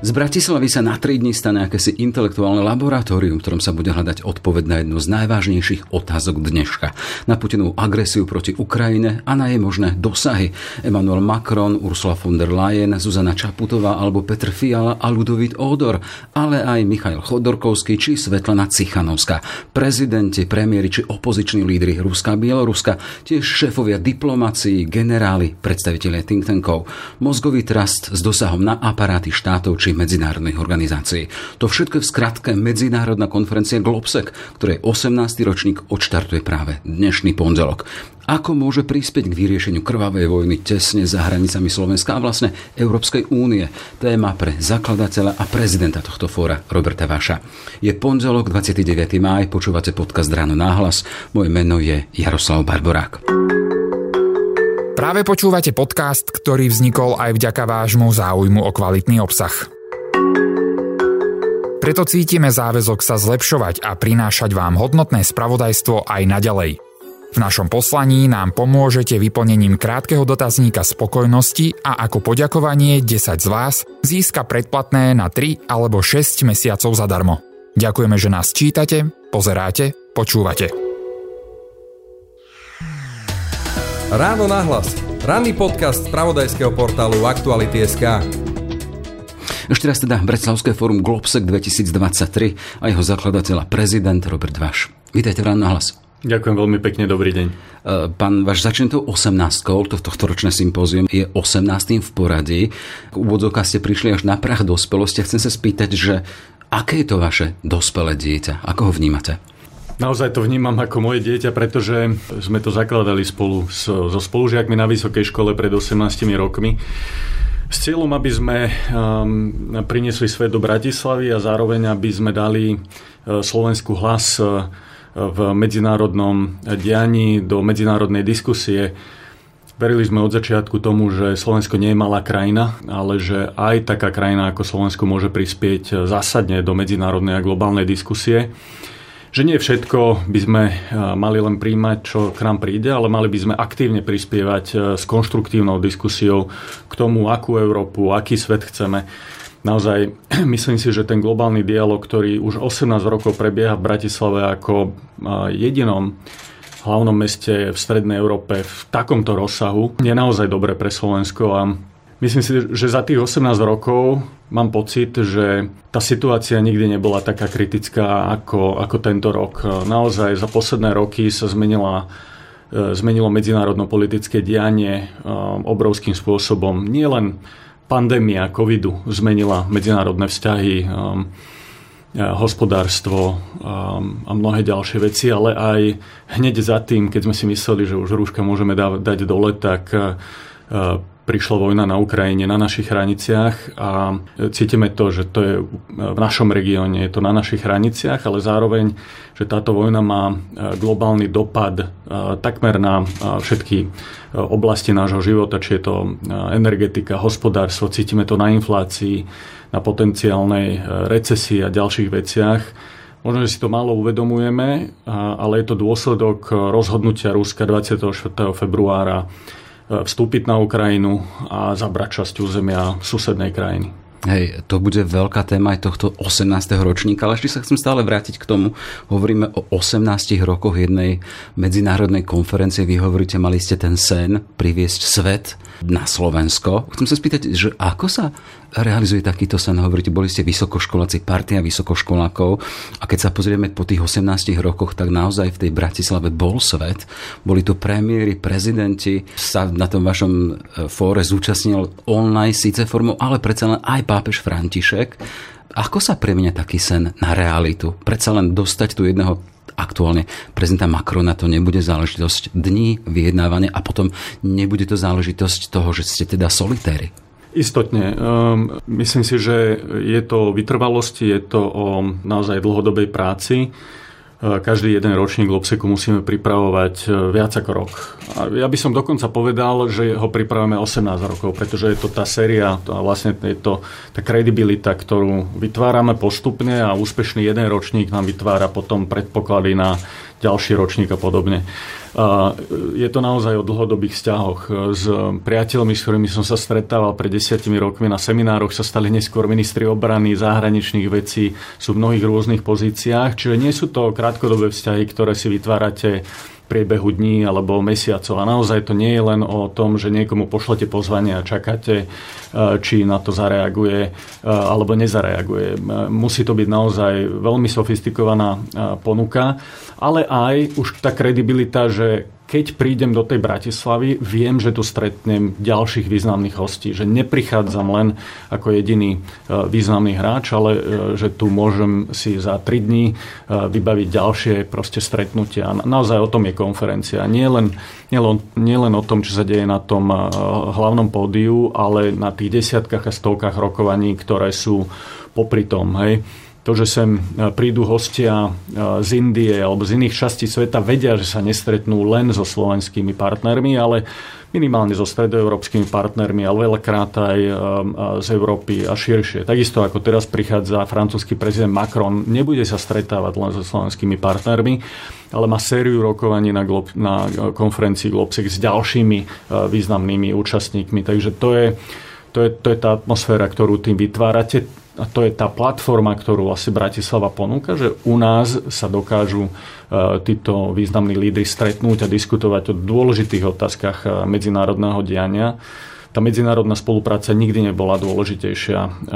Z Bratislavy sa na 3 dní stane akési intelektuálne laboratórium, v ktorom sa bude hľadať odpoveď na jednu z najvážnejších otázok dneška. Na Putinovú agresiu proti Ukrajine a na jej možné dosahy. Emmanuel Macron, Ursula von der Leyen, Zuzana Čaputová alebo Petr Fiala a Ludovít Ódor, ale aj Michail Chodorkovský či Svetlana Cichanovská. Prezidenti, premiéry či opoziční lídry Ruska a Bieloruska, tiež šéfovia diplomácií, generáli, predstavitelia think tankov, mozgový trast s dosahom na aparáty štátov či či medzinárodných organizácií. To všetko je v skratke Medzinárodná konferencia Globsec, ktorej 18. ročník odštartuje práve dnešný pondelok. Ako môže prispieť k vyriešeniu krvavej vojny tesne za hranicami Slovenska a vlastne Európskej únie? Téma pre zakladateľa a prezidenta tohto fóra Roberta Vaša. Je pondelok 29. máj, počúvate podcast Ráno náhlas. Moje meno je Jaroslav Barborák. Práve počúvate podcast, ktorý vznikol aj vďaka vášmu záujmu o kvalitný obsah. Preto cítime záväzok sa zlepšovať a prinášať vám hodnotné spravodajstvo aj naďalej. V našom poslaní nám pomôžete vyplnením krátkeho dotazníka spokojnosti a ako poďakovanie 10 z vás získa predplatné na 3 alebo 6 mesiacov zadarmo. Ďakujeme, že nás čítate, pozeráte, počúvate. Ráno nahlas. Ranný podcast z pravodajského portálu Aktuality.sk. Ešte raz teda Breclavské fórum Globsec 2023 a jeho zakladateľa prezident Robert Vaš. Vítajte v ráno hlas. Ďakujem veľmi pekne, dobrý deň. E, pán Vaš, začne to 18. To tohto ročné sympózium je 18. v poradí. U úvodzovka ste prišli až na prach dospelosti. Chcem sa spýtať, že aké je to vaše dospelé dieťa? Ako ho vnímate? Naozaj to vnímam ako moje dieťa, pretože sme to zakladali spolu so spolužiakmi na vysokej škole pred 18 rokmi. S cieľom, aby sme um, priniesli svet do Bratislavy a zároveň, aby sme dali uh, Slovensku hlas uh, v medzinárodnom dianí, do medzinárodnej diskusie. Verili sme od začiatku tomu, že Slovensko nie je malá krajina, ale že aj taká krajina ako Slovensko môže prispieť uh, zásadne do medzinárodnej a globálnej diskusie že nie všetko by sme e, mali len príjmať, čo k nám príde, ale mali by sme aktívne prispievať e, s konštruktívnou diskusiou k tomu, akú Európu, aký svet chceme. Naozaj myslím si, že ten globálny dialog, ktorý už 18 rokov prebieha v Bratislave ako e, jedinom hlavnom meste v Strednej Európe v takomto rozsahu, je naozaj dobre pre Slovensko a Myslím si, že za tých 18 rokov mám pocit, že tá situácia nikdy nebola taká kritická ako, ako tento rok. Naozaj za posledné roky sa zmenila e, zmenilo medzinárodno-politické dianie e, obrovským spôsobom. Nie len pandémia covidu zmenila medzinárodné vzťahy, e, hospodárstvo a mnohé ďalšie veci, ale aj hneď za tým, keď sme si mysleli, že už rúška môžeme dať dole, tak prišla vojna na Ukrajine, na našich hraniciach a cítime to, že to je v našom regióne, je to na našich hraniciach, ale zároveň, že táto vojna má e, globálny dopad e, takmer na e, všetky oblasti nášho života, či je to energetika, hospodárstvo, cítime to na inflácii, na potenciálnej recesii a ďalších veciach. Možno, že si to málo uvedomujeme, ale je to dôsledok rozhodnutia Ruska 24. februára vstúpiť na Ukrajinu a zabrať časť územia susednej krajiny. Hej, to bude veľká téma aj tohto 18. ročníka, ale ešte sa chcem stále vrátiť k tomu. Hovoríme o 18 rokoch jednej medzinárodnej konferencie. Vy hovoríte, mali ste ten sen priviesť svet na Slovensko. Chcem sa spýtať, že ako sa realizuje takýto sen? Hovoríte, boli ste vysokoškoláci, partia vysokoškolákov a keď sa pozrieme po tých 18 rokoch, tak naozaj v tej Bratislave bol svet. Boli tu premiéry, prezidenti, sa na tom vašom e, fóre zúčastnil online síce formou, ale predsa len aj pápež František. Ako sa premiňa taký sen na realitu? Predsa len dostať tu jedného aktuálne prezidenta Macrona to nebude záležitosť dní vyjednávania a potom nebude to záležitosť toho, že ste teda solitéri. Istotne. Um, myslím si, že je to vytrvalosti, je to o naozaj dlhodobej práci. Eh, každý jeden ročník Lobseku musíme pripravovať eh, viac ako rok. A ja by som dokonca povedal, že ho pripravujeme 18 rokov, pretože je to tá séria, to vlastne je to tá kredibilita, ktorú vytvárame postupne a úspešný jeden ročník nám vytvára potom predpoklady na ďalší ročník a podobne. A je to naozaj o dlhodobých vzťahoch. S priateľmi, s ktorými som sa stretával pred desiatimi rokmi na seminároch, sa stali neskôr ministri obrany, zahraničných vecí, sú v mnohých rôznych pozíciách, čiže nie sú to krátkodobé vzťahy, ktoré si vytvárate priebehu dní alebo mesiacov. A naozaj to nie je len o tom, že niekomu pošlete pozvanie a čakáte, e, či na to zareaguje e, alebo nezareaguje. E, musí to byť naozaj veľmi sofistikovaná ponuka, ale aj už tá kredibilita, že keď prídem do tej Bratislavy, viem, že tu stretnem ďalších významných hostí, že neprichádzam len ako jediný e, významný hráč, ale e, že tu môžem si za tri dní e, vybaviť ďalšie proste stretnutia. Naozaj o tom je konferencia. Nie len, nie len, nie len o tom, čo sa deje na tom hlavnom pódiu, ale na tých desiatkách a stovkách rokovaní, ktoré sú popri tom. Hej to, že sem e, prídu hostia e, z Indie alebo z iných častí sveta, vedia, že sa nestretnú len so slovenskými partnermi, ale minimálne so stredoeurópskymi partnermi, ale veľakrát aj e, z Európy a širšie. Takisto ako teraz prichádza francúzsky prezident Macron, nebude sa stretávať len so slovenskými partnermi, ale má sériu rokovaní na, Glob, na konferencii Globsec s ďalšími významnými účastníkmi. Takže to je, to je, to je tá atmosféra, ktorú tým vytvárate a to je tá platforma, ktorú vlastne Bratislava ponúka, že u nás sa dokážu e, títo významní lídry stretnúť a diskutovať o dôležitých otázkach e, medzinárodného diania tá medzinárodná spolupráca nikdy nebola dôležitejšia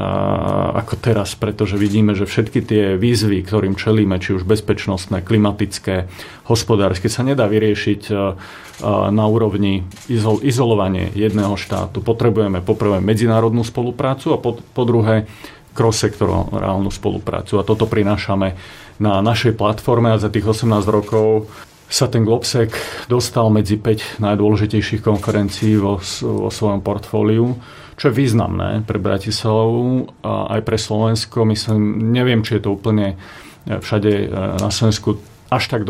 ako teraz, pretože vidíme, že všetky tie výzvy, ktorým čelíme, či už bezpečnostné, klimatické, hospodárske, sa nedá vyriešiť na úrovni izol- izolovanie jedného štátu. Potrebujeme poprvé medzinárodnú spoluprácu a po, po druhé cross-sektorálnu spoluprácu. A toto prinášame na našej platforme a za tých 18 rokov sa ten Globsec dostal medzi 5 najdôležitejších konferencií vo, vo svojom portfóliu, čo je významné pre Bratislavu a aj pre Slovensko. Myslím, neviem, či je to úplne e, všade e, na Slovensku až tak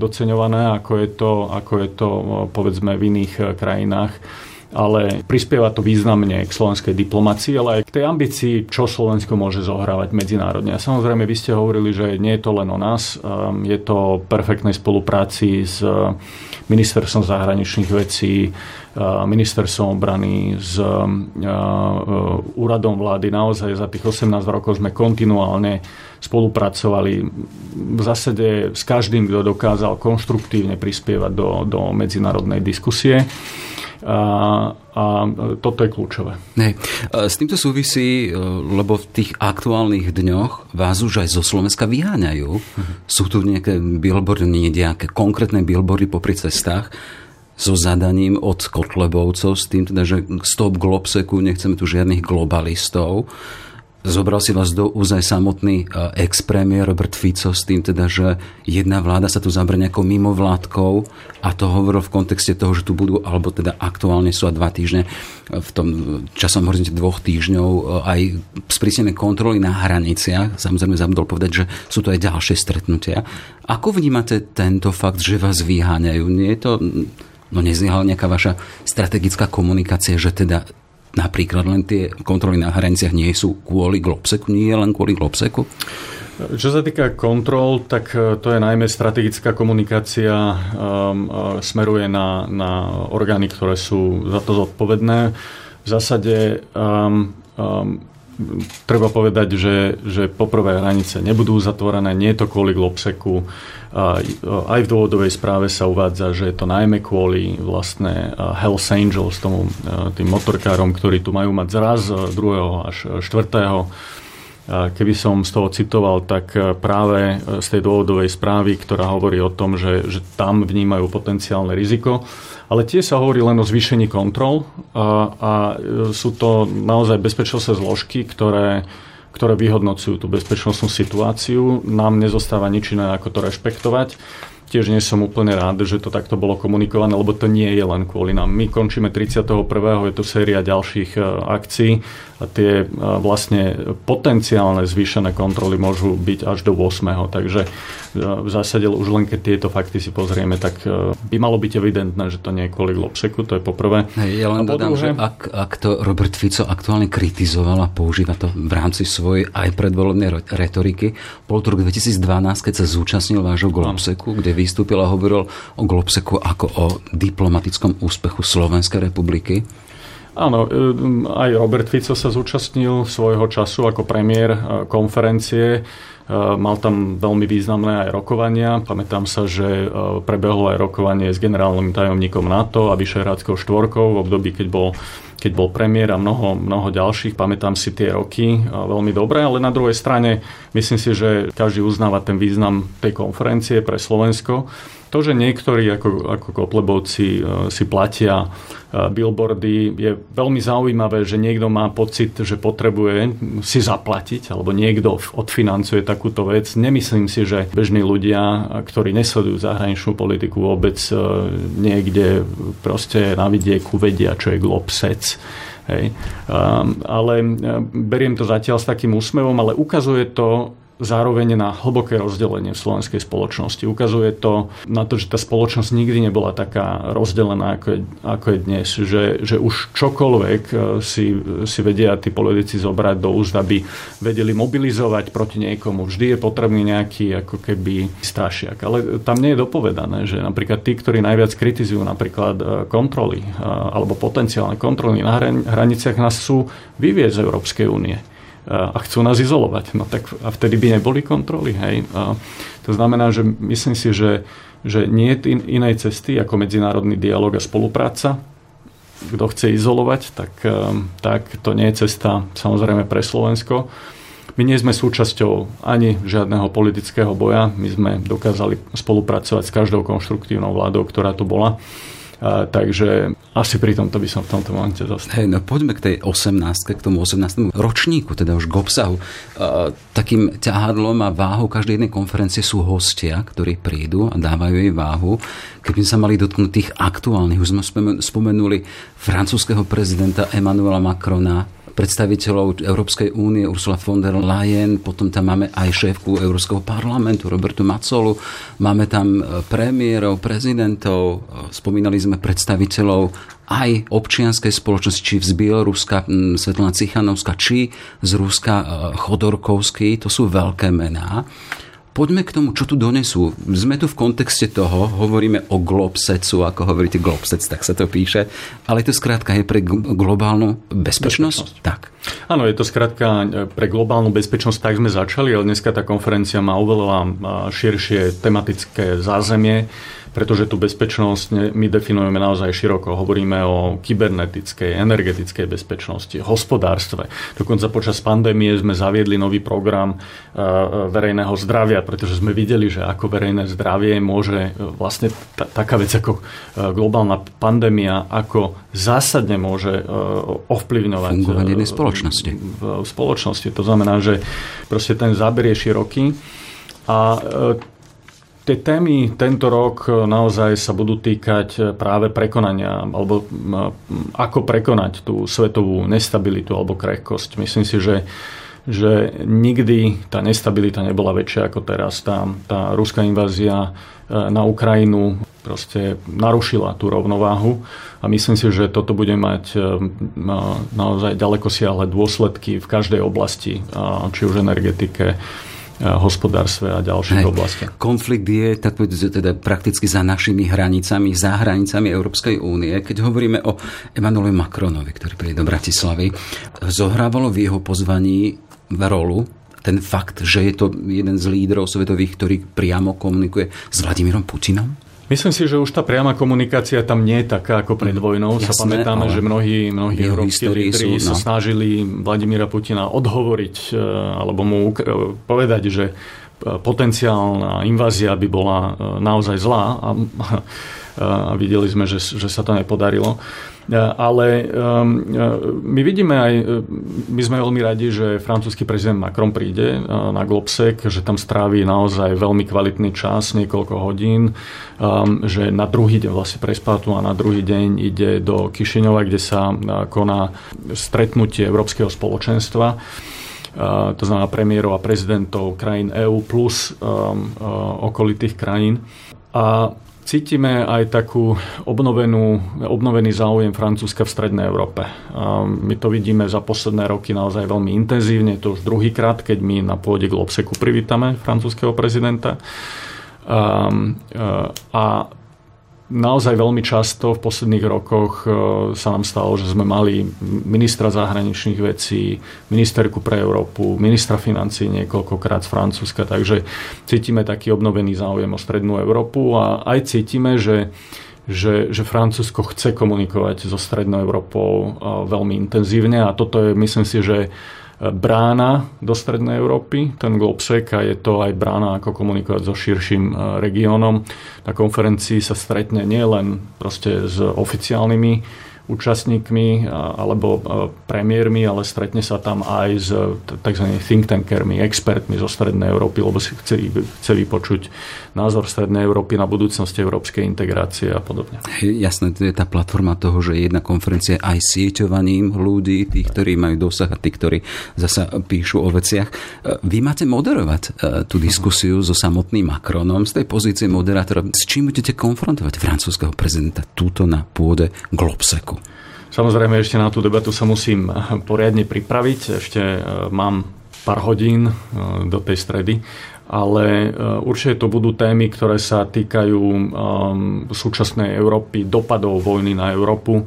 doceňované, ako je to, ako je to povedzme v iných krajinách ale prispieva to významne k slovenskej diplomácii, ale aj k tej ambícii, čo Slovensko môže zohrávať medzinárodne. A samozrejme, vy ste hovorili, že nie je to len o nás, um, je to perfektnej spolupráci s uh, ministerstvom zahraničných vecí, uh, ministerstvom obrany, s úradom vlády. Naozaj za tých 18 rokov sme kontinuálne spolupracovali v zásade s každým, kto dokázal konštruktívne prispievať do, do medzinárodnej diskusie. A, a toto je kľúčové. Nej. S týmto súvisí, e, lebo v tých aktuálnych dňoch vás už aj zo Slovenska vyháňajú. Mhm. Sú tu nejaké billboardy, nejaké konkrétne billboardy popri cestách so zadaním od Kotlebovcov s tým, teda, že stop globseku, nechceme tu žiadnych globalistov. Zobral si vás do úzaj samotný e, ex-premiér Robert Fico s tým teda, že jedna vláda sa tu zabere nejakou mimovládkou a to hovoril v kontexte toho, že tu budú, alebo teda aktuálne sú a dva týždne, v tom časom horizonte dvoch týždňov e, aj sprísnené kontroly na hraniciach. Samozrejme zabudol povedať, že sú to aj ďalšie stretnutia. Ako vnímate tento fakt, že vás vyháňajú? Nie je to no nezlyhala nejaká vaša strategická komunikácia, že teda napríklad len tie kontroly na hraniciach nie sú kvôli Globseku, nie je len kvôli Globseku? Čo sa týka kontrol, tak e, to je najmä strategická komunikácia, um, smeruje na, na orgány, ktoré sú za to zodpovedné. V zásade um, um, treba povedať, že, že poprvé hranice nebudú zatvorené, nie je to kvôli Globseku. Aj v dôvodovej správe sa uvádza, že je to najmä kvôli vlastne Hells Angels, tomu, tým motorkárom, ktorí tu majú mať zraz 2. až 4. Keby som z toho citoval, tak práve z tej dôvodovej správy, ktorá hovorí o tom, že, že tam vnímajú potenciálne riziko, ale tie sa hovorí len o zvýšení kontrol a, a sú to naozaj bezpečnostné zložky, ktoré, ktoré vyhodnocujú tú bezpečnostnú situáciu. Nám nezostáva nič iné, ako to rešpektovať tiež nie som úplne rád, že to takto bolo komunikované, lebo to nie je len kvôli nám. My končíme 31. je tu séria ďalších e, akcií tie e, vlastne potenciálne zvýšené kontroly môžu byť až do 8. Takže e, v zásade už len keď tieto fakty si pozrieme, tak by malo byť evidentné, že to nie je kvôli Globseku, to je poprvé. Hej, ja len dodám, druhé... že ak, ak to Robert Fico aktuálne kritizoval a používa to v rámci svojej aj predvolebnej retoriky, bol to rok 2012, keď sa zúčastnil vášho Globseku, kde vy vystúpil a hovoril o Globseku ako o diplomatickom úspechu Slovenskej republiky. Áno, aj Robert Fico sa zúčastnil svojho času ako premiér konferencie Eh, mal tam veľmi významné aj rokovania. Pamätám sa, že eh, prebehlo aj rokovanie s generálnym tajomníkom NATO a Vyšehradskou štvorkou v období, keď bol keď bol premiér a mnoho, mnoho ďalších, pamätám si tie roky eh, veľmi dobre, ale na druhej strane myslím si, že každý uznáva ten význam tej konferencie pre Slovensko to, že niektorí ako, ako Kotlebovci e, si platia e, billboardy, je veľmi zaujímavé, že niekto má pocit, že potrebuje si zaplatiť, alebo niekto odfinancuje takúto vec. Nemyslím si, že bežní ľudia, ktorí nesledujú zahraničnú politiku vôbec e, niekde proste na vidieku vedia, čo je globsec. Hej. Um, ale beriem to zatiaľ s takým úsmevom, ale ukazuje to, zároveň na hlboké rozdelenie v slovenskej spoločnosti. Ukazuje to na to, že tá spoločnosť nikdy nebola taká rozdelená, ako je, ako je dnes. Že, že už čokoľvek e, si, si vedia tí politici zobrať do úst, aby vedeli mobilizovať proti niekomu. Vždy je potrebný nejaký ako keby strašiak. Ale tam nie je dopovedané, že napríklad tí, ktorí najviac kritizujú napríklad e, kontroly e, alebo potenciálne kontroly na hraniciach nás sú vyvieť z Európskej únie a chcú nás izolovať. No tak a vtedy by neboli kontroly. Hej. A to znamená, že myslím si, že, že nie je inej cesty ako medzinárodný dialog a spolupráca. Kto chce izolovať, tak, ehm, tak to nie je cesta samozrejme pre Slovensko. My nie sme súčasťou ani žiadneho politického boja. My sme dokázali spolupracovať s každou konštruktívnou vládou, ktorá tu bola. A, takže asi pri tomto by som v tomto momente zostal. Hej, no poďme k tej 18, k tomu 18. ročníku, teda už k obsahu. A, takým ťahadlom a váhou každej jednej konferencie sú hostia, ktorí prídu a dávajú jej váhu. Keby sa mali dotknúť tých aktuálnych, už sme spomenuli francúzského prezidenta Emmanuela Macrona, predstaviteľov Európskej únie Ursula von der Leyen, potom tam máme aj šéfku Európskeho parlamentu Robertu Macolu, máme tam e, premiérov, prezidentov, e, spomínali sme predstaviteľov aj občianskej spoločnosti, či z Bieloruska Svetlana Cichanovská, či z Ruska e, Chodorkovský, to sú veľké mená. Poďme k tomu, čo tu donesú. Sme tu v kontexte toho, hovoríme o globsecu, ako hovoríte globsec, tak sa to píše, ale to skrátka je pre globálnu bezpečnosť? bezpečnosť. Tak. Áno, je to skrátka e, pre globálnu bezpečnosť, tak sme začali, ale dneska tá konferencia má oveľa e, širšie tematické zázemie pretože tú bezpečnosť my definujeme naozaj široko. Hovoríme o kybernetickej, energetickej bezpečnosti, hospodárstve. Dokonca počas pandémie sme zaviedli nový program e, verejného zdravia, pretože sme videli, že ako verejné zdravie môže e, vlastne t- taká vec ako e, globálna pandémia, ako zásadne môže ovplyvňovať fungovanie spoločnosti. V spoločnosti. To znamená, že proste ten záber je široký a Tie témy tento rok e, naozaj sa budú týkať e, práve prekonania, alebo ako prekonať tú svetovú nestabilitu alebo krehkosť. Myslím si, že že nikdy tá nestabilita nebola väčšia ako teraz. Tá, tá ruská invázia e, na Ukrajinu proste narušila tú rovnováhu a myslím si, že toto bude mať naozaj ďaleko siahle dôsledky v každej oblasti, či už energetike, hospodárstve a ďalších Hej. oblastiach. Konflikt je tak teda prakticky za našimi hranicami, za hranicami Európskej únie. Keď hovoríme o Emanuelovi Macronovi, ktorý príde do Bratislavy, zohrávalo v jeho pozvaní rolu ten fakt, že je to jeden z lídrov svetových, ktorý priamo komunikuje s Vladimírom Putinom? Myslím si, že už tá priama komunikácia tam nie je taká ako pred vojnou. Jasné, sa pamätáme, že mnohí, mnohí európsky lídri no. sa snažili Vladimíra Putina odhovoriť e, alebo mu povedať, že e, potenciálna invázia by bola e, naozaj zlá a, a videli sme, že, že sa to nepodarilo. E, ale e, my vidíme aj, e, my sme veľmi radi, že francúzsky prezident Macron príde na Globsek, že tam strávi naozaj veľmi kvalitný čas, niekoľko hodín, že na druhý deň vlastne prespátu a na druhý deň ide do Kišiňova, kde sa koná stretnutie Európskeho spoločenstva. To znamená premiérov a prezidentov krajín EÚ plus um, uh, okolitých krajín. A Cítime aj takú obnovenú, obnovený záujem Francúzska v Strednej Európe. My to vidíme za posledné roky naozaj veľmi intenzívne. To už druhýkrát, keď my na pôde Globseku privítame francúzského prezidenta. A naozaj veľmi často v posledných rokoch sa nám stalo, že sme mali ministra zahraničných vecí, ministerku pre Európu, ministra financí niekoľkokrát z Francúzska, takže cítime taký obnovený záujem o Strednú Európu a aj cítime, že že, že Francúzsko chce komunikovať so Strednou Európou veľmi intenzívne. A toto je, myslím si, že brána do Strednej Európy, ten Globsec a je to aj brána, ako komunikovať so širším e, regiónom. Na konferencii sa stretne nielen proste s oficiálnymi účastníkmi alebo premiérmi, ale stretne sa tam aj s tzv. think tankermi, expertmi zo Strednej Európy, lebo si chce, chce vypočuť názor Strednej Európy na budúcnosti európskej integrácie a podobne. Jasné, to je tá platforma toho, že jedna konferencia aj sieťovaním ľudí, tých, ktorí majú dosah a tí, ktorí zasa píšu o veciach. Vy máte moderovať e, tú diskusiu so samotným Macronom z tej pozície moderátora. S čím budete konfrontovať francúzského prezidenta túto na pôde Globseku? Samozrejme, ešte na tú debatu sa musím poriadne pripraviť. Ešte e, mám pár hodín e, do tej stredy, ale e, určite to budú témy, ktoré sa týkajú súčasnej Európy, dopadov vojny na Európu,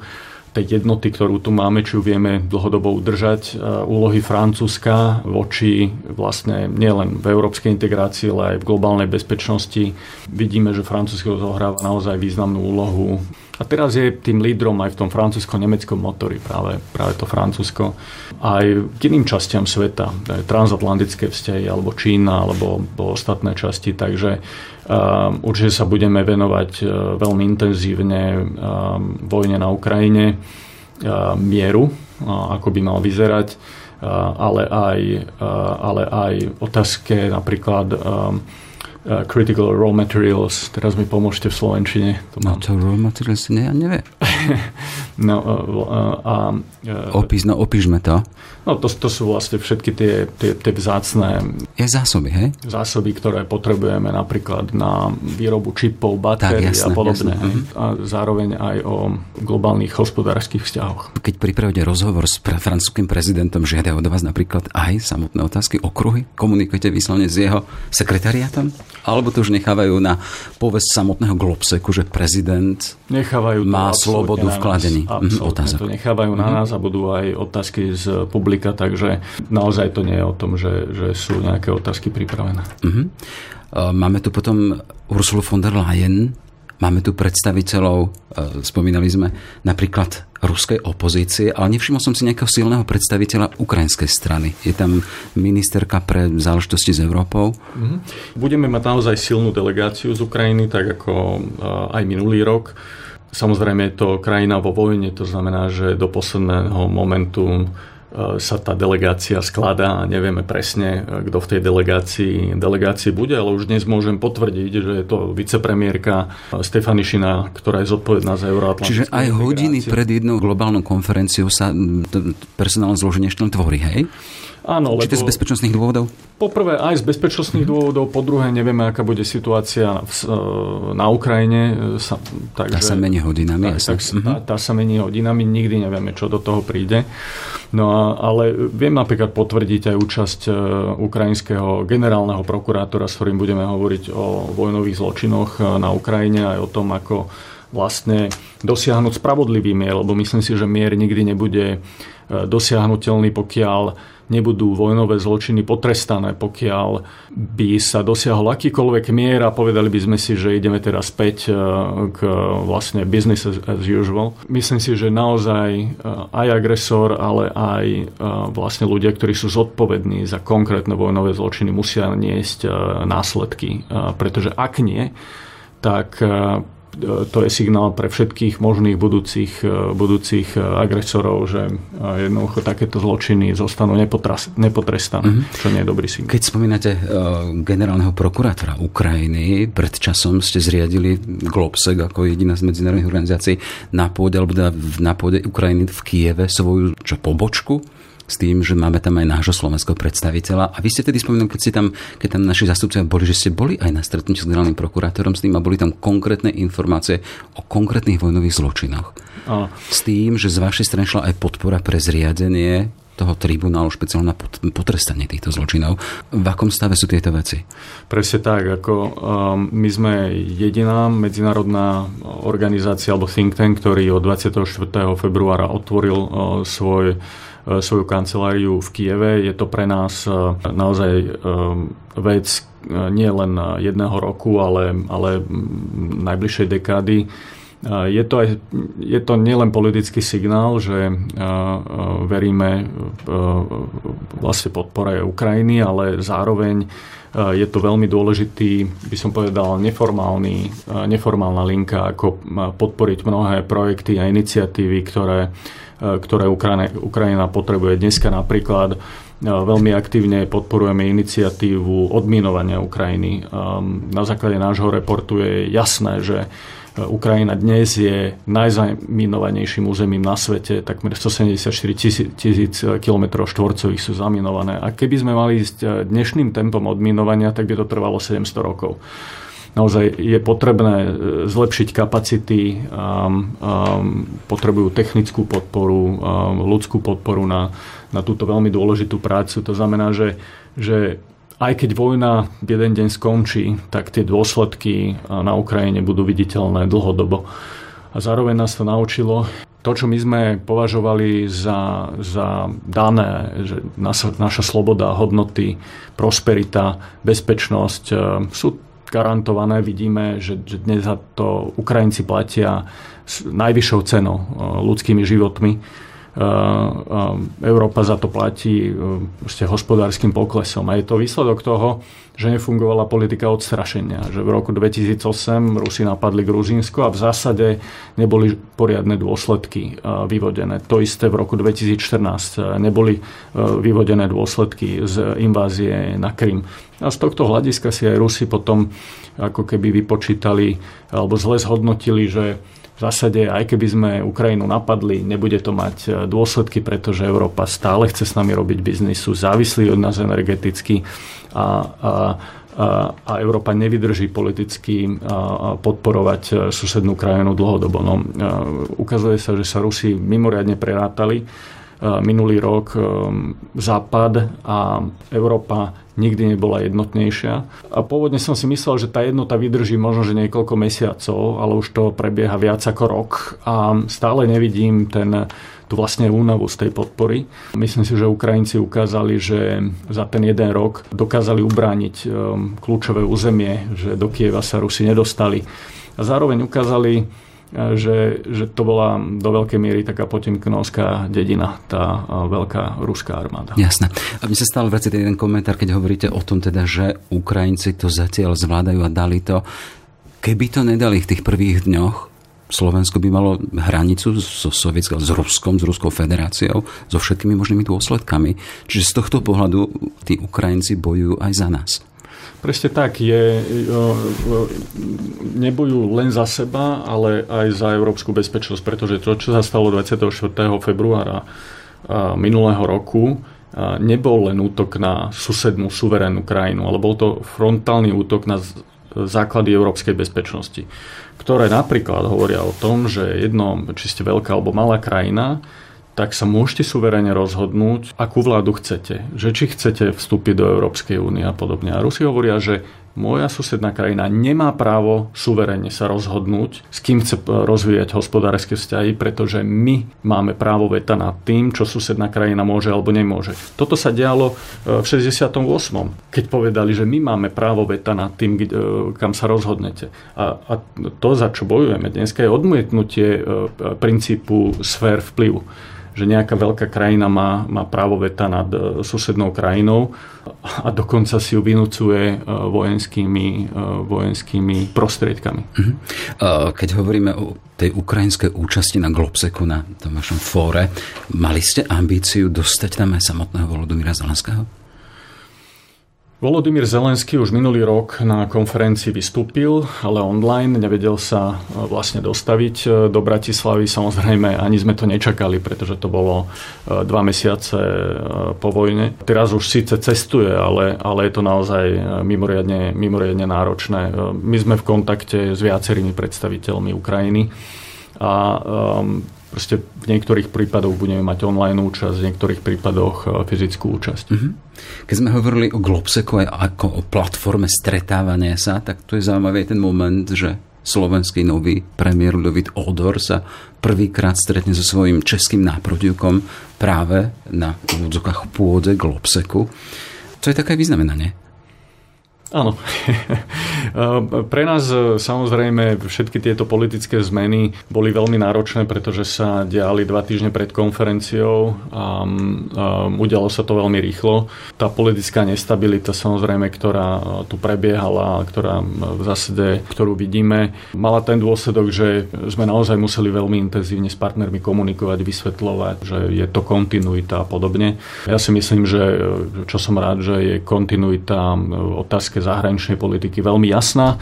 tej jednoty, ktorú tu máme, či ju vieme dlhodobo udržať, úlohy Francúzska voči vlastne nielen v európskej integrácii, ale aj v globálnej bezpečnosti. Vidíme, že Francúzsko zohráva naozaj významnú úlohu a teraz je tým lídrom aj v tom francúzsko-nemeckom motori, práve, práve to Francúzsko. Aj k iným častiam sveta, transatlantické vzťahy, alebo Čína, alebo, ostatné časti. Takže určite sa budeme venovať uh, veľmi intenzívne um, vojne na Ukrajine, uh, mieru, uh, ako by mal vyzerať, uh, ale, aj, uh, ale aj otázke napríklad uh, critical raw materials. Teraz mi pomôžte v Slovenčine. To no to raw materials nie, ja neviem. no, uh, a, uh, Opíš, no opíšme to. No to, to sú vlastne všetky tie, tie, tie vzácné je zásoby, hej? zásoby, ktoré potrebujeme napríklad na výrobu čipov, batérií a podobne. Jasné. Mhm. A zároveň aj o globálnych hospodárskych vzťahoch. Keď pripravíte rozhovor s pre francúzským prezidentom, žiada od vás napríklad aj samotné otázky, okruhy? Komunikujete vyslovene s jeho sekretariátom? Alebo to už nechávajú na povesť samotného Globseku, že prezident nechávajú má slobodu v kladení mhm, otázok? to nechávajú na mhm. nás a budú aj otázky z publika republika, takže naozaj to nie je o tom, že, že sú nejaké otázky pripravené. Uh-huh. Máme tu potom Ursulu von der Leyen, máme tu predstaviteľov, e, spomínali sme napríklad ruskej opozície, ale nevšimol som si nejakého silného predstaviteľa ukrajinskej strany. Je tam ministerka pre záležitosti s Európou. Uh-huh. Budeme mať naozaj silnú delegáciu z Ukrajiny, tak ako e, aj minulý rok. Samozrejme je to krajina vo vojne, to znamená, že do posledného momentu sa tá delegácia skladá a nevieme presne, e, kto v tej delegácii, delegácii bude, ale už dnes môžem potvrdiť, že je to vicepremiérka Stefanišina, ktorá je zodpovedná za euroatlantickú Čiže aj hodiny pred jednou globálnou konferenciou sa personálne zloženie ešte tvorí, hej? Áno, Či to z bezpečnostných dôvodov? Poprvé aj z bezpečnostných mm-hmm. dôvodov, po druhé nevieme, aká bude situácia v, e, na Ukrajine. Sa, tak, tá sa mení hodinami. Tak, tak, mm-hmm. tá, tá sa mení hodinami, nikdy nevieme, čo do toho príde. No a, ale viem napríklad potvrdiť aj účasť e, ukrajinského generálneho prokurátora, s ktorým budeme hovoriť o vojnových zločinoch e, na Ukrajine aj o tom, ako vlastne dosiahnuť spravodlivý mier, lebo myslím si, že mier nikdy nebude dosiahnutelný, pokiaľ nebudú vojnové zločiny potrestané, pokiaľ by sa dosiahol akýkoľvek mier a povedali by sme si, že ideme teraz späť e, k vlastne business as usual. Myslím si, že naozaj e, aj agresor, ale aj e, vlastne ľudia, ktorí sú zodpovední za konkrétne vojnové zločiny, musia niesť následky. Pretože ak nie, tak to je signál pre všetkých možných budúcich, e, budúcich e, agresorov, že e, jednoducho takéto zločiny zostanú nepotrestané, mm-hmm. čo nie je dobrý signál. Keď spomínate generálneho prokurátora Ukrajiny, pred časom ste zriadili Globsec ako jediná z medzinárodných organizácií na pôde, alebo teda na pôde Ukrajiny v Kieve svoju čo, pobočku s tým, že máme tam aj nášho slovenského predstaviteľa. A vy ste tedy spomenuli, keď, ste tam, keď tam naši zastupcovia boli, že ste boli aj na stretnutí s generálnym prokurátorom s tým a boli tam konkrétne informácie o konkrétnych vojnových zločinoch. A. S tým, že z vašej strany šla aj podpora pre zriadenie toho tribunálu špeciálne na potrestanie týchto zločinov. V akom stave sú tieto veci? Presne tak. Ako, um, my sme jediná medzinárodná organizácia alebo think tank, ktorý od 24. februára otvoril uh, svoj uh, svoju kanceláriu v Kieve. Je to pre nás uh, naozaj um, vec nie len jedného roku, ale, ale najbližšej dekády je to, aj, je to nielen politický signál, že veríme vlastne podpore Ukrajiny, ale zároveň je to veľmi dôležitý, by som povedal, neformálny, neformálna linka, ako podporiť mnohé projekty a iniciatívy, ktoré, ktoré Ukrajina, Ukrajina potrebuje. Dneska napríklad veľmi aktívne podporujeme iniciatívu odminovania Ukrajiny. Na základe nášho reportu je jasné, že Ukrajina dnes je najzaminovanejším územím na svete, takmer 174 tisíc km štvorcových sú zaminované. A keby sme mali ísť eh, dnešným tempom odminovania, tak by to trvalo 700 rokov naozaj je potrebné zlepšiť kapacity, um, um, potrebujú technickú podporu, um, ľudskú podporu na, na túto veľmi dôležitú prácu. To znamená, že, že aj keď vojna jeden deň skončí, tak tie dôsledky na Ukrajine budú viditeľné dlhodobo. A zároveň nás to naučilo, to, čo my sme považovali za, za dané, že naša, naša sloboda, hodnoty, prosperita, bezpečnosť e, sú garantované. Vidíme, že, že dnes za to Ukrajinci platia najvyššou cenou, e, ľudskými životmi Európa za to platí e, hospodárskym poklesom. A je to výsledok toho, že nefungovala politika odstrašenia. Že v roku 2008 Rusi napadli Gruzínsko a v zásade neboli poriadne dôsledky e, vyvodené. To isté v roku 2014 e, neboli vyvodené dôsledky z invázie na Krym. A z tohto hľadiska si aj Rusi potom ako keby vypočítali alebo zle zhodnotili, že v zásade, aj keby sme Ukrajinu napadli, nebude to mať e, dôsledky, pretože Európa stále chce s nami robiť biznis, sú závislí od nás energeticky a, a a Európa nevydrží politicky podporovať e, susednú krajinu dlhodobo. No, ukazuje sa, že sa Rusi mimoriadne prerátali minulý rok Západ a Európa nikdy nebola jednotnejšia. A pôvodne som si myslel, že tá jednota vydrží možno, že niekoľko mesiacov, ale už to prebieha viac ako rok a stále nevidím ten, tú vlastne únavu z tej podpory. Myslím si, že Ukrajinci ukázali, že za ten jeden rok dokázali ubrániť um, kľúčové územie, že do Kieva sa Rusi nedostali. A zároveň ukázali, že, že to bola do veľkej miery taká potemknovská dedina, tá veľká ruská armáda. Jasné. A mi sa stále vracia ten jeden komentár, keď hovoríte o tom teda, že Ukrajinci to zatiaľ zvládajú a dali to. Keby to nedali v tých prvých dňoch, Slovensko by malo hranicu so Sovietskou, s Ruskom, s Ruskou federáciou, so všetkými možnými dôsledkami. Čiže z tohto pohľadu tí Ukrajinci bojujú aj za nás. Presne tak, je, nebojú len za seba, ale aj za európsku bezpečnosť, pretože to, čo sa stalo 24. februára minulého roku, nebol len útok na susednú suverénnu krajinu, ale bol to frontálny útok na základy európskej bezpečnosti, ktoré napríklad hovoria o tom, že jedno, či ste veľká alebo malá krajina, tak sa môžete suverene rozhodnúť, akú vládu chcete. Že či chcete vstúpiť do Európskej únie a podobne. A Rusi hovoria, že moja susedná krajina nemá právo suverene sa rozhodnúť, s kým chce rozvíjať hospodárske vzťahy, pretože my máme právo veta nad tým, čo susedná krajina môže alebo nemôže. Toto sa dialo e, v 68. keď povedali, že my máme právo veta nad tým, e, kam sa rozhodnete. A, a to, za čo bojujeme dnes, je odmietnutie e, princípu sfér vplyvu že nejaká veľká krajina má, má právo veta nad e, susednou krajinou a dokonca si ju vynúcuje e, vojenskými, e, vojenskými prostriedkami. Mhm. Keď hovoríme o tej ukrajinskej účasti na Globseku, na tom vašom fóre, mali ste ambíciu dostať tam aj samotného Volodymyra Zelenského? Volodymyr Zelenský už minulý rok na konferencii vystúpil, ale online nevedel sa e, vlastne dostaviť e, do Bratislavy. Samozrejme, ani sme to nečakali, pretože to bolo e, dva mesiace po vojne. Teraz už síce cestuje, ale, ale je to naozaj mimoriadne, mimoriadne náročné. My sme v kontakte s viacerými predstaviteľmi Ukrajiny a proste v niektorých prípadoch budeme mať online účasť, v niektorých prípadoch e, fyzickú účasť. Mm-hmm. Keď sme hovorili o Globseku ako o platforme stretávania sa, tak to je zaujímavý ten moment, že slovenský nový premiér Ľudovít Odor sa prvýkrát stretne so svojím českým náprotivkom práve na úvodzokách pôde Globseku. To je také vyznamenanie. Áno. Pre nás e, samozrejme všetky tieto politické zmeny boli veľmi náročné, pretože sa diali dva týždne pred konferenciou a, udialo sa to veľmi rýchlo. Tá politická nestabilita samozrejme, ktorá e, tu prebiehala, ktorá v zásade, ktorú vidíme, mala ten dôsledok, že sme naozaj museli veľmi intenzívne s partnermi komunikovať, vysvetľovať, že je to kontinuita a podobne. Ja si myslím, že e, čo som rád, že je kontinuita otázky otázke zahraničnej politiky veľmi jasná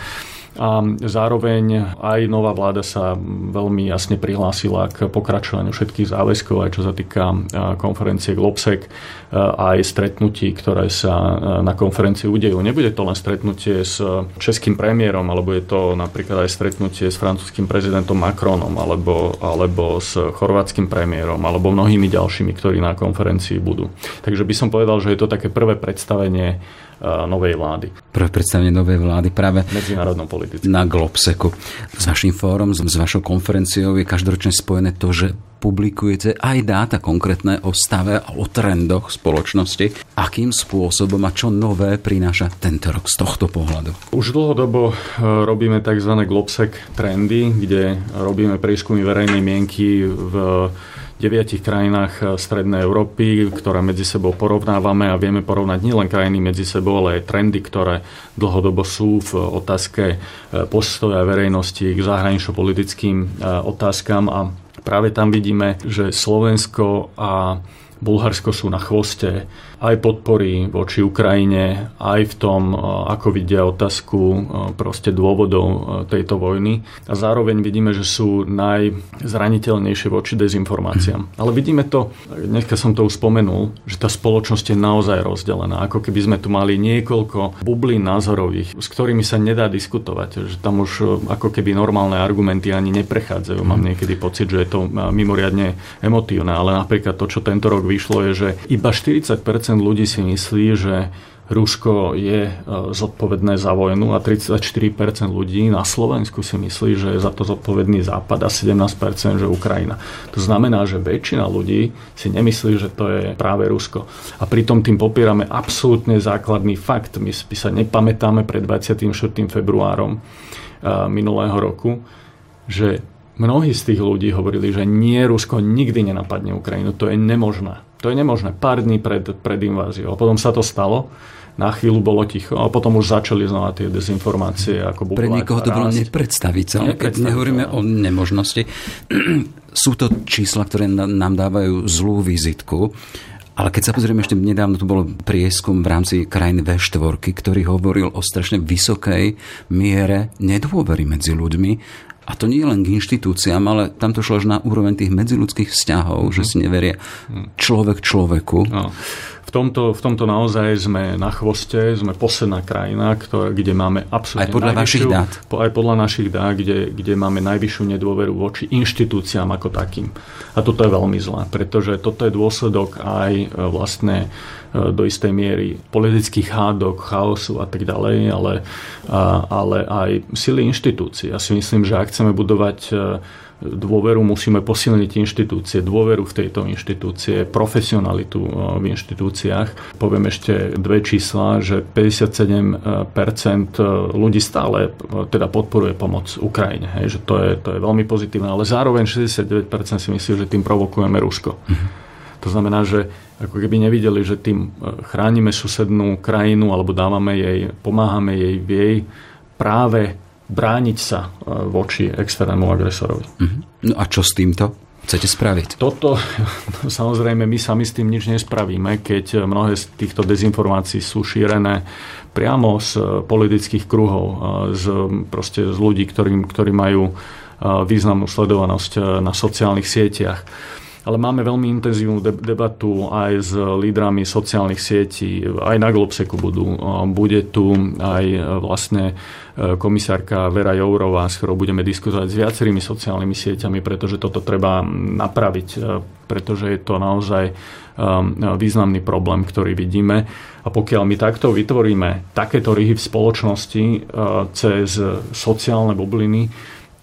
a zároveň aj nová vláda sa veľmi jasne prihlásila k pokračovaniu všetkých záväzkov, aj čo sa týka konferencie Globsec, aj stretnutí, ktoré sa na konferencii udejú. Nebude to len stretnutie s českým premiérom, alebo je to napríklad aj stretnutie s francúzským prezidentom Macronom, alebo, alebo s chorvátskym premiérom, alebo mnohými ďalšími, ktorí na konferencii budú. Takže by som povedal, že je to také prvé predstavenie novej vlády. Prvé predstavenie novej vlády práve medzinárodnom politike. Na Globseku. S vašim fórom, s vašou konferenciou je každoročne spojené to, že publikujete aj dáta konkrétne o stave a o trendoch spoločnosti. Akým spôsobom a čo nové prináša tento rok z tohto pohľadu? Už dlhodobo e, robíme tzv. Globsec trendy, kde robíme prieskumy verejnej mienky v deviatich krajinách eh, Strednej Európy, ktoré medzi sebou porovnávame a vieme porovnať nielen krajiny medzi sebou, ale aj trendy, ktoré dlhodobo sú v otázke eh, postoja verejnosti k zahranično-politickým eh, otázkam. A práve tam vidíme, že Slovensko a Bulharsko sú na chvoste aj podpory voči Ukrajine, aj v tom, e, ako vidia otázku e, proste dôvodov e, tejto vojny. A zároveň vidíme, že sú najzraniteľnejšie voči dezinformáciám. Ale vidíme to, dneska som to už spomenul, že tá spoločnosť je naozaj rozdelená. Ako keby sme tu mali niekoľko bublín názorových, s ktorými sa nedá diskutovať. Že tam už ako keby normálne argumenty ani neprechádzajú. Mám mhm. niekedy pocit, že je to mimoriadne emotívne. Ale napríklad to, čo tento rok vyšlo, je, že iba 40% ľudí si myslí, že Rusko je e, zodpovedné za vojnu a 34% ľudí na Slovensku si myslí, že je za to zodpovedný Západ a 17% že Ukrajina. To znamená, že väčšina ľudí si nemyslí, že to je práve Rusko. A pritom tým popierame absolútne základný fakt. My sa nepamätáme pred 24. februárom e, minulého roku, že mnohí z tých ľudí hovorili, že nie, Rusko nikdy nenapadne Ukrajinu. To je nemožné. To je nemožné. Pár dní pred, pred inváziou. A potom sa to stalo. Na chvíľu bolo ticho a potom už začali znova tie dezinformácie. Ako Pre niekoho to bolo nepredstaviteľné, keď nehovoríme o nemožnosti. Sú to čísla, ktoré nám dávajú zlú vizitku. Ale keď sa pozrieme, ešte nedávno tu bol prieskum v rámci krajiny V4, ktorý hovoril o strašne vysokej miere nedôvery medzi ľuďmi a to nie len k inštitúciám, ale tam to šlo až na úroveň tých medziludských vzťahov, mm. že si neveria človek človeku. No. V tomto, v tomto naozaj sme na chvoste, sme posledná krajina, ktorá, kde máme absolútne Aj podľa vašich dát. Aj podľa našich dát, kde, kde máme najvyššiu nedôveru voči inštitúciám ako takým. A toto je veľmi zlé, pretože toto je dôsledok aj e, vlastne e, do istej miery politických hádok, chaosu a tak ďalej, ale, ale aj sily inštitúcií. Ja si myslím, že ak chceme budovať e, dôveru musíme posilniť inštitúcie, dôveru v tejto inštitúcie, profesionalitu eh, v inštitúciách. Poviem ešte dve čísla, že 57% ľudí stále eh, teda podporuje pomoc Ukrajine. Hej, že to je, to je veľmi pozitívne, ale zároveň 69% si myslí, že tým provokujeme Rusko. Mm-hmm. To znamená, že ako keby nevideli, že tým chránime susednú krajinu alebo dávame jej, pomáhame jej v jej práve brániť sa e, voči externému agresorovi. Mhm. No a čo s týmto? chcete spraviť? Toto, samozrejme, my sami s tým nič nespravíme, keď mnohé z týchto dezinformácií sú šírené priamo z politických kruhov, e, z, proste z ľudí, ktorí, ktorí majú e, významnú sledovanosť na sociálnych sieťach. Ale máme veľmi intenzívnu debatu aj s lídrami sociálnych sietí, aj na Globseku budú. Bude tu aj vlastne e, komisárka Vera Jourová, s ktorou budeme diskutovať s viacerými sociálnymi sieťami, pretože toto treba napraviť, e, pretože je to naozaj významný problém, ktorý vidíme. A pokiaľ my takto vytvoríme takéto ryhy v spoločnosti cez sociálne bubliny,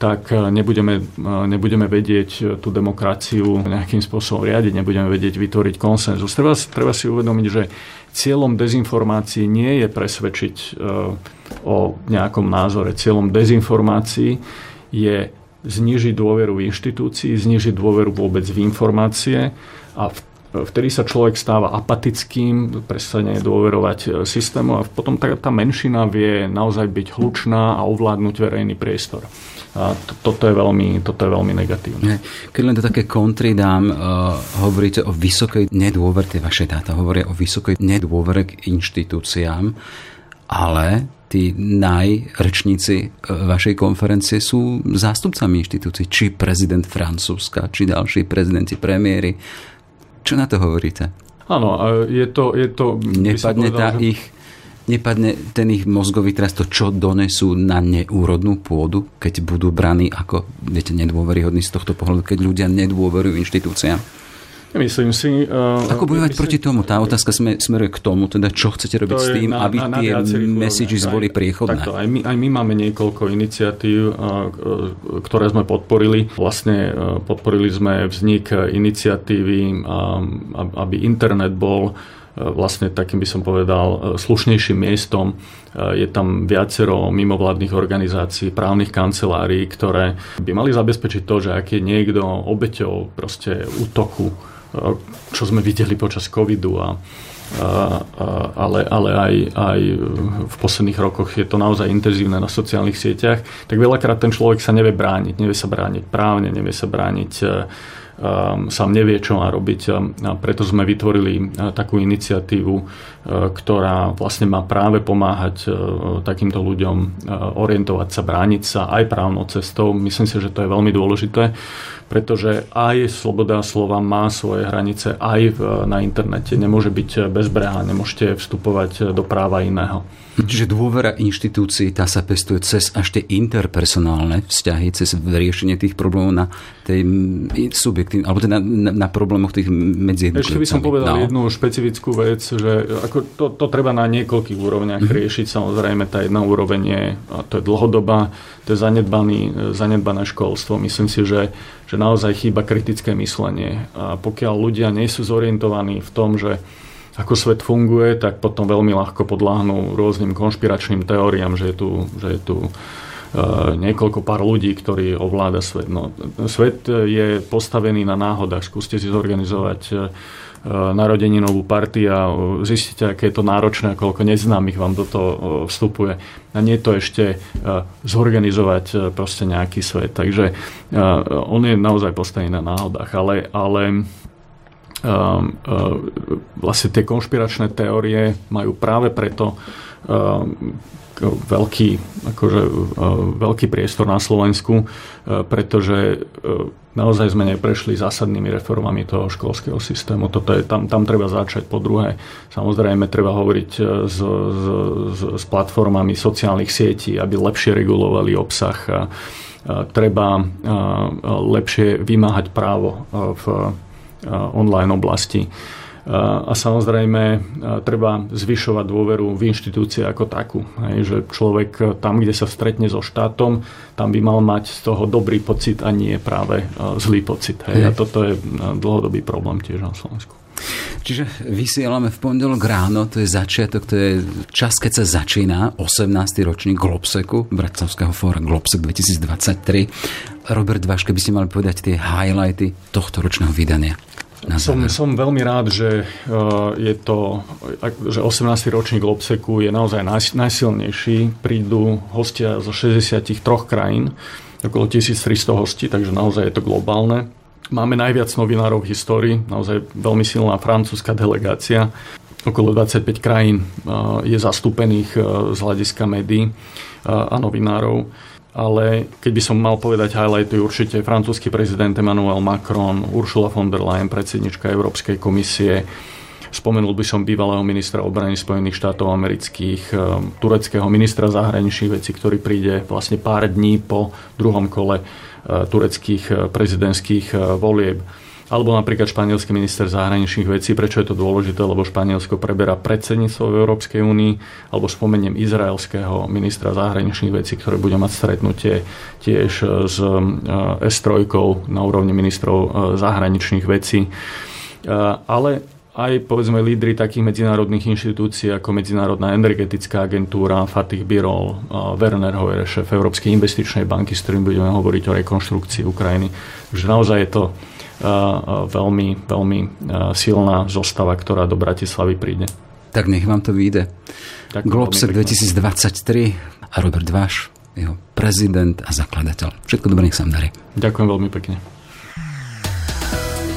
tak e, nebudeme, e, nebudeme vedieť e, tú demokraciu nejakým spôsobom riadiť, nebudeme vedieť vytvoriť konsenzus. Treba, treba si uvedomiť, že cieľom dezinformácií nie je presvedčiť o nejakom názore. Cieľom dezinformácií je znižiť dôveru v inštitúcii, znižiť dôveru vôbec v informácie a v vtedy sa človek stáva apatickým, prestane dôverovať systému a potom tá, tá menšina vie naozaj byť hlučná a ovládnuť verejný priestor. A to, toto, je veľmi, toto je veľmi negatívne. Keď len to také kontry dám, uh, hovoríte o vysokej nedôvere, tie vaše dáta hovoria o vysokej nedôvere k inštitúciám, ale tí najrečníci uh, vašej konferencie sú zástupcami inštitúcií, či prezident Francúzska, či ďalší prezidenti, premiéry. Čo na to hovoríte? Áno, je to... Je to Nepadne tá že... ich nepadne ten ich mozgový trest, to čo donesú na neúrodnú pôdu, keď budú braní ako, viete, nedôveryhodní z tohto pohľadu, keď ľudia nedôverujú inštitúciám? Myslím si... Uh, Ako bojovať myslím, proti tomu? Tá otázka smeruje k tomu, teda čo chcete robiť s tým, na, aby na, na tie messages boli priechodné. Takto, aj, my, aj my máme niekoľko iniciatív, uh, ktoré sme podporili. Vlastne podporili sme vznik iniciatívy, aby internet bol vlastne takým by som povedal slušnejším miestom. Je tam viacero mimovládnych organizácií, právnych kancelárií, ktoré by mali zabezpečiť to, že ak je niekto obeťou proste útoku, čo sme videli počas covidu a ale, ale aj, aj v posledných rokoch je to naozaj intenzívne na sociálnych sieťach, tak veľakrát ten človek sa nevie brániť. Nevie sa brániť právne, nevie sa brániť sám nevie, čo má robiť. A preto sme vytvorili uh, takú iniciatívu, uh, ktorá vlastne má práve pomáhať uh, takýmto ľuďom orientovať sa, brániť sa aj právnou cestou. Myslím si, že to je veľmi dôležité, pretože aj sloboda slova má svoje hranice aj na internete. Nemôže byť bezbrehá, nemôžete vstupovať do práva iného. Čiže dôvera inštitúcií, tá sa pestuje cez až tie interpersonálne vzťahy, cez riešenie tých problémov na tej subjektívnej, alebo teda na, na problémoch tých medzi Ešte by som povedal no. jednu špecifickú vec, že ako to, to treba na niekoľkých úrovniach mm-hmm. riešiť. Samozrejme, tá jedna úroveň je, a to je dlhodobá, to je zanedbaný, zanedbané školstvo. Myslím si, že, že naozaj chýba kritické myslenie. A pokiaľ ľudia nie sú zorientovaní v tom, že ako svet funguje, tak potom veľmi ľahko podláhnú rôznym konšpiračným teóriám, že je tu, že je tu e, niekoľko pár ľudí, ktorí ovláda svet. No, svet je postavený na náhodách. Skúste si zorganizovať e, narodeninovú party a zistíte, aké je to náročné a koľko neznámych vám do toho vstupuje. A nie to ešte e, zorganizovať proste nejaký svet. Takže on je naozaj postavený na náhodách. Ale, ale vlastne tie konšpiračné teórie majú práve preto ehm, veľký, akože, veľký priestor na Slovensku, pretože naozaj sme neprešli zásadnými reformami toho školského systému. Toto je, tam, tam treba začať. Po druhé, samozrejme, treba hovoriť s, s, s platformami sociálnych sietí, aby lepšie regulovali obsah. A, treba lepšie vymáhať právo v online oblasti. A samozrejme treba zvyšovať dôveru v inštitúcie ako takú. Hej, že človek tam, kde sa stretne so štátom, tam by mal mať z toho dobrý pocit a nie práve zlý pocit. Hej. A toto je dlhodobý problém tiež na Slovensku. Čiže vysielame v pondelok ráno, to je začiatok, to je čas, keď sa začína 18. ročník Globseku, Bratislavského fóra Globsek 2023. Robert Váš, keby ste mali povedať tie highlighty tohto ročného vydania. Som, som veľmi rád, že uh, je to, že 18. ročník Globseku je naozaj naj, najsilnejší. Prídu hostia zo 63 krajín, okolo 1300 hostí, takže naozaj je to globálne. Máme najviac novinárov v histórii, naozaj veľmi silná francúzska delegácia. Okolo 25 krajín uh, je zastúpených uh, z hľadiska médií a novinárov. Ale keď by som mal povedať highlighty, určite francúzsky prezident Emmanuel Macron, Ursula von der Leyen, predsednička Európskej komisie, Spomenul by som bývalého ministra obrany Spojených štátov amerických, eh, tureckého ministra zahraničných vecí, ktorý príde vlastne pár dní po druhom kole eh, tureckých eh, prezidentských volieb alebo napríklad španielský minister zahraničných vecí. Prečo je to dôležité? Lebo Španielsko preberá predsedníctvo v Európskej únii, alebo spomeniem izraelského ministra zahraničných vecí, ktorý bude mať stretnutie tiež s S3 na úrovni ministrov zahraničných vecí. Ale aj povedzme lídry takých medzinárodných inštitúcií ako Medzinárodná energetická agentúra, Fatih Birol, Werner Hoyer, šéf Európskej investičnej banky, s ktorým budeme hovoriť o rekonštrukcii Ukrajiny. Takže naozaj je to veľmi, veľmi silná zostava, ktorá do Bratislavy príde. Tak nech vám to vyjde. Globsec 2023 a Robert Váš, jeho prezident a zakladateľ. Všetko dobré, nech sa vám darí. Ďakujem veľmi pekne.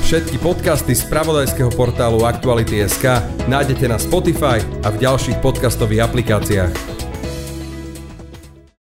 Všetky podcasty z pravodajského portálu Aktuality.sk nájdete na Spotify a v ďalších podcastových aplikáciách.